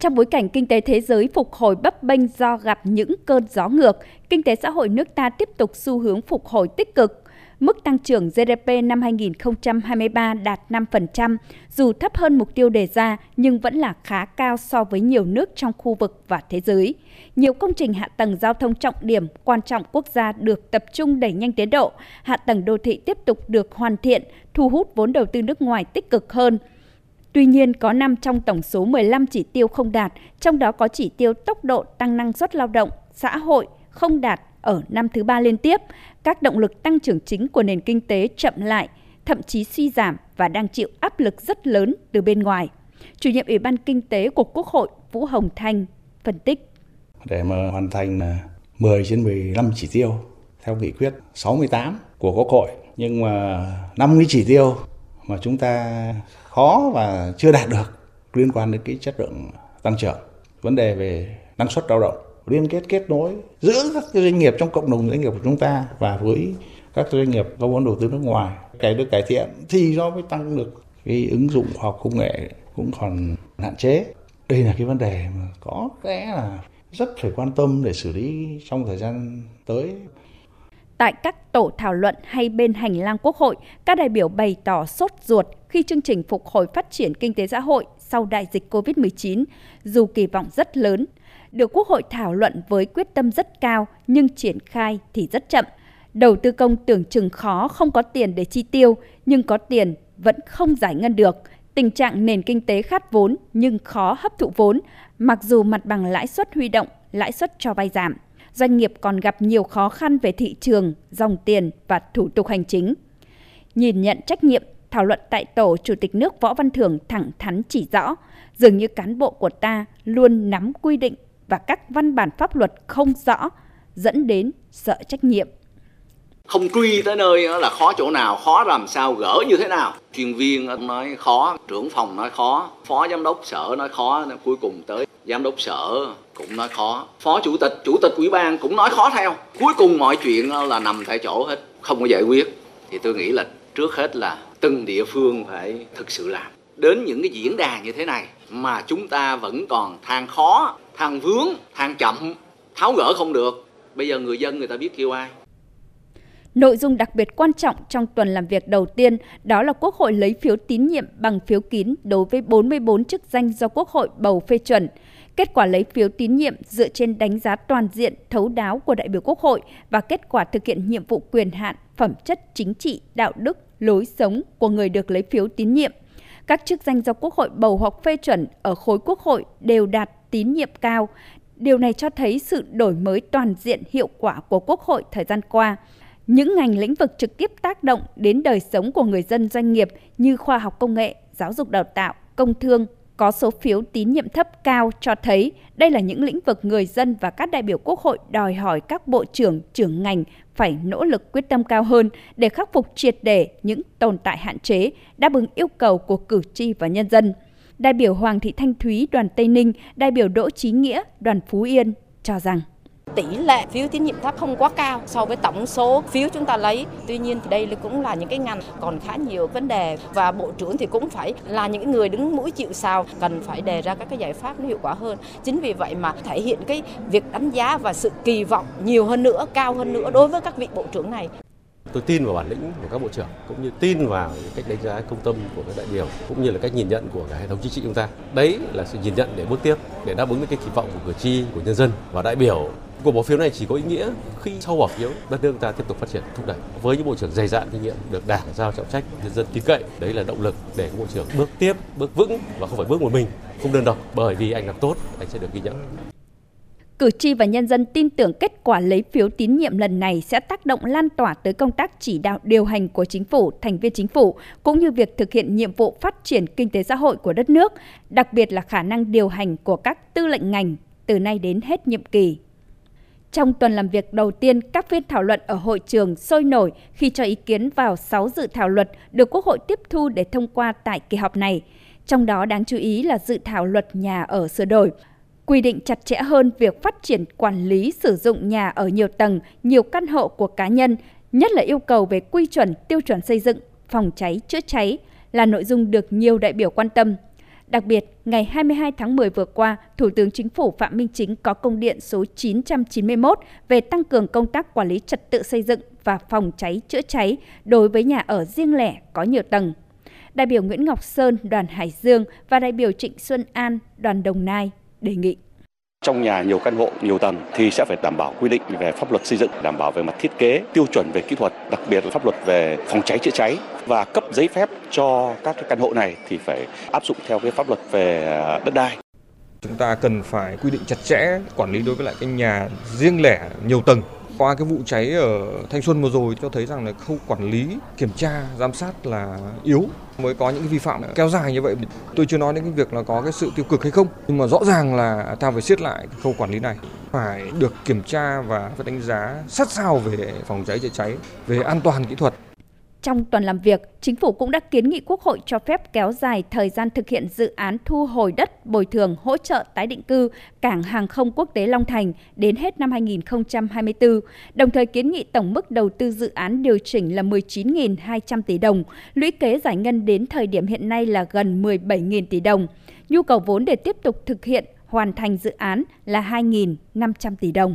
Trong bối cảnh kinh tế thế giới phục hồi bấp bênh do gặp những cơn gió ngược, kinh tế xã hội nước ta tiếp tục xu hướng phục hồi tích cực. Mức tăng trưởng GDP năm 2023 đạt 5%, dù thấp hơn mục tiêu đề ra nhưng vẫn là khá cao so với nhiều nước trong khu vực và thế giới. Nhiều công trình hạ tầng giao thông trọng điểm quan trọng quốc gia được tập trung đẩy nhanh tiến độ, hạ tầng đô thị tiếp tục được hoàn thiện, thu hút vốn đầu tư nước ngoài tích cực hơn. Tuy nhiên, có 5 trong tổng số 15 chỉ tiêu không đạt, trong đó có chỉ tiêu tốc độ tăng năng suất lao động, xã hội không đạt ở năm thứ ba liên tiếp. Các động lực tăng trưởng chính của nền kinh tế chậm lại, thậm chí suy giảm và đang chịu áp lực rất lớn từ bên ngoài. Chủ nhiệm Ủy ban Kinh tế của Quốc hội Vũ Hồng Thanh phân tích. Để mà hoàn thành à, 10 trên 15 chỉ tiêu theo nghị quyết 68 của Quốc hội, nhưng mà 50 chỉ tiêu mà chúng ta khó và chưa đạt được liên quan đến cái chất lượng tăng trưởng. Vấn đề về năng suất lao động, liên kết kết nối giữa các doanh nghiệp trong cộng đồng doanh nghiệp của chúng ta và với các doanh nghiệp có vốn đầu tư nước ngoài cái được cải thiện thì nó mới tăng được cái ứng dụng khoa học công nghệ cũng còn hạn chế. Đây là cái vấn đề mà có lẽ là rất phải quan tâm để xử lý trong thời gian tới. Tại các tổ thảo luận hay bên hành lang Quốc hội, các đại biểu bày tỏ sốt ruột khi chương trình phục hồi phát triển kinh tế xã hội sau đại dịch COVID-19, dù kỳ vọng rất lớn, được Quốc hội thảo luận với quyết tâm rất cao nhưng triển khai thì rất chậm. Đầu tư công tưởng chừng khó không có tiền để chi tiêu, nhưng có tiền vẫn không giải ngân được. Tình trạng nền kinh tế khát vốn nhưng khó hấp thụ vốn, mặc dù mặt bằng lãi suất huy động, lãi suất cho vay giảm doanh nghiệp còn gặp nhiều khó khăn về thị trường, dòng tiền và thủ tục hành chính. Nhìn nhận trách nhiệm, thảo luận tại tổ Chủ tịch nước Võ Văn Thưởng thẳng thắn chỉ rõ, dường như cán bộ của ta luôn nắm quy định và các văn bản pháp luật không rõ, dẫn đến sợ trách nhiệm. Không truy tới nơi là khó chỗ nào khó làm sao gỡ như thế nào. Chuyên viên nói khó trưởng phòng nói khó phó giám đốc sở nói khó cuối cùng tới giám đốc sở cũng nói khó. Phó chủ tịch chủ tịch ủy ban cũng nói khó theo. Cuối cùng mọi chuyện ờ, là nằm tại chỗ hết, không có giải quyết. Thì tôi nghĩ là trước hết là từng địa phương phải thực sự làm. Đến những cái diễn đàn như thế này mà chúng ta vẫn còn than khó, than vướng, than chậm, tháo gỡ không được. Bây giờ người dân, người ta biết kêu ai. Nội dung đặc biệt quan trọng trong tuần làm việc đầu tiên đó là Quốc hội lấy phiếu tín nhiệm bằng phiếu kín đối với 44 chức danh do Quốc hội bầu phê chuẩn. Kết quả lấy phiếu tín nhiệm dựa trên đánh giá toàn diện, thấu đáo của đại biểu Quốc hội và kết quả thực hiện nhiệm vụ quyền hạn, phẩm chất chính trị, đạo đức, lối sống của người được lấy phiếu tín nhiệm. Các chức danh do Quốc hội bầu hoặc phê chuẩn ở khối Quốc hội đều đạt tín nhiệm cao. Điều này cho thấy sự đổi mới toàn diện hiệu quả của Quốc hội thời gian qua những ngành lĩnh vực trực tiếp tác động đến đời sống của người dân doanh nghiệp như khoa học công nghệ, giáo dục đào tạo, công thương có số phiếu tín nhiệm thấp cao cho thấy đây là những lĩnh vực người dân và các đại biểu quốc hội đòi hỏi các bộ trưởng, trưởng ngành phải nỗ lực quyết tâm cao hơn để khắc phục triệt để những tồn tại hạn chế, đáp ứng yêu cầu của cử tri và nhân dân. Đại biểu Hoàng Thị Thanh Thúy, đoàn Tây Ninh, đại biểu Đỗ Chí Nghĩa, đoàn Phú Yên cho rằng tỷ lệ phiếu tín nhiệm thấp không quá cao so với tổng số phiếu chúng ta lấy. Tuy nhiên thì đây cũng là những cái ngành còn khá nhiều vấn đề và bộ trưởng thì cũng phải là những người đứng mũi chịu sào cần phải đề ra các cái giải pháp nó hiệu quả hơn. Chính vì vậy mà thể hiện cái việc đánh giá và sự kỳ vọng nhiều hơn nữa, cao hơn nữa đối với các vị bộ trưởng này. Tôi tin vào bản lĩnh của các bộ trưởng cũng như tin vào cách đánh giá công tâm của các đại biểu cũng như là cách nhìn nhận của cả hệ thống chính trị chúng ta. Đấy là sự nhìn nhận để bước tiếp để đáp ứng cái kỳ vọng của cử tri, của nhân dân. Và đại biểu Cuộc bỏ phiếu này chỉ có ý nghĩa khi sau bỏ phiếu đất nước ta tiếp tục phát triển thúc đẩy. Với những bộ trưởng dày dạn kinh nghiệm được đảng giao trọng trách nhân dân tin cậy đấy là động lực để bộ trưởng bước tiếp bước vững và không phải bước một mình không đơn độc. Bởi vì anh làm tốt anh sẽ được ghi nhận. Cử tri và nhân dân tin tưởng kết quả lấy phiếu tín nhiệm lần này sẽ tác động lan tỏa tới công tác chỉ đạo điều hành của chính phủ, thành viên chính phủ, cũng như việc thực hiện nhiệm vụ phát triển kinh tế xã hội của đất nước, đặc biệt là khả năng điều hành của các tư lệnh ngành từ nay đến hết nhiệm kỳ. Trong tuần làm việc đầu tiên, các phiên thảo luận ở hội trường sôi nổi khi cho ý kiến vào 6 dự thảo luật được Quốc hội tiếp thu để thông qua tại kỳ họp này. Trong đó đáng chú ý là dự thảo luật nhà ở sửa đổi, quy định chặt chẽ hơn việc phát triển quản lý sử dụng nhà ở nhiều tầng, nhiều căn hộ của cá nhân, nhất là yêu cầu về quy chuẩn, tiêu chuẩn xây dựng, phòng cháy, chữa cháy là nội dung được nhiều đại biểu quan tâm. Đặc biệt, ngày 22 tháng 10 vừa qua, Thủ tướng Chính phủ Phạm Minh Chính có công điện số 991 về tăng cường công tác quản lý trật tự xây dựng và phòng cháy chữa cháy đối với nhà ở riêng lẻ có nhiều tầng. Đại biểu Nguyễn Ngọc Sơn, đoàn Hải Dương và đại biểu Trịnh Xuân An, đoàn Đồng Nai đề nghị. Trong nhà nhiều căn hộ, nhiều tầng thì sẽ phải đảm bảo quy định về pháp luật xây dựng, đảm bảo về mặt thiết kế, tiêu chuẩn về kỹ thuật, đặc biệt là pháp luật về phòng cháy chữa cháy và cấp giấy phép cho các cái căn hộ này thì phải áp dụng theo cái pháp luật về à, đất đai. Chúng ta cần phải quy định chặt chẽ quản lý đối với lại cái nhà riêng lẻ nhiều tầng qua cái vụ cháy ở Thanh Xuân vừa rồi cho thấy rằng là khâu quản lý, kiểm tra, giám sát là yếu mới có những cái vi phạm kéo dài như vậy. Tôi chưa nói đến cái việc là có cái sự tiêu cực hay không, nhưng mà rõ ràng là ta phải siết lại cái khâu quản lý này, phải được kiểm tra và phải đánh giá sát sao về phòng cháy chữa cháy, về an toàn kỹ thuật. Trong tuần làm việc, Chính phủ cũng đã kiến nghị Quốc hội cho phép kéo dài thời gian thực hiện dự án thu hồi đất, bồi thường, hỗ trợ tái định cư cảng hàng không quốc tế Long Thành đến hết năm 2024, đồng thời kiến nghị tổng mức đầu tư dự án điều chỉnh là 19.200 tỷ đồng, lũy kế giải ngân đến thời điểm hiện nay là gần 17.000 tỷ đồng. Nhu cầu vốn để tiếp tục thực hiện hoàn thành dự án là 2.500 tỷ đồng.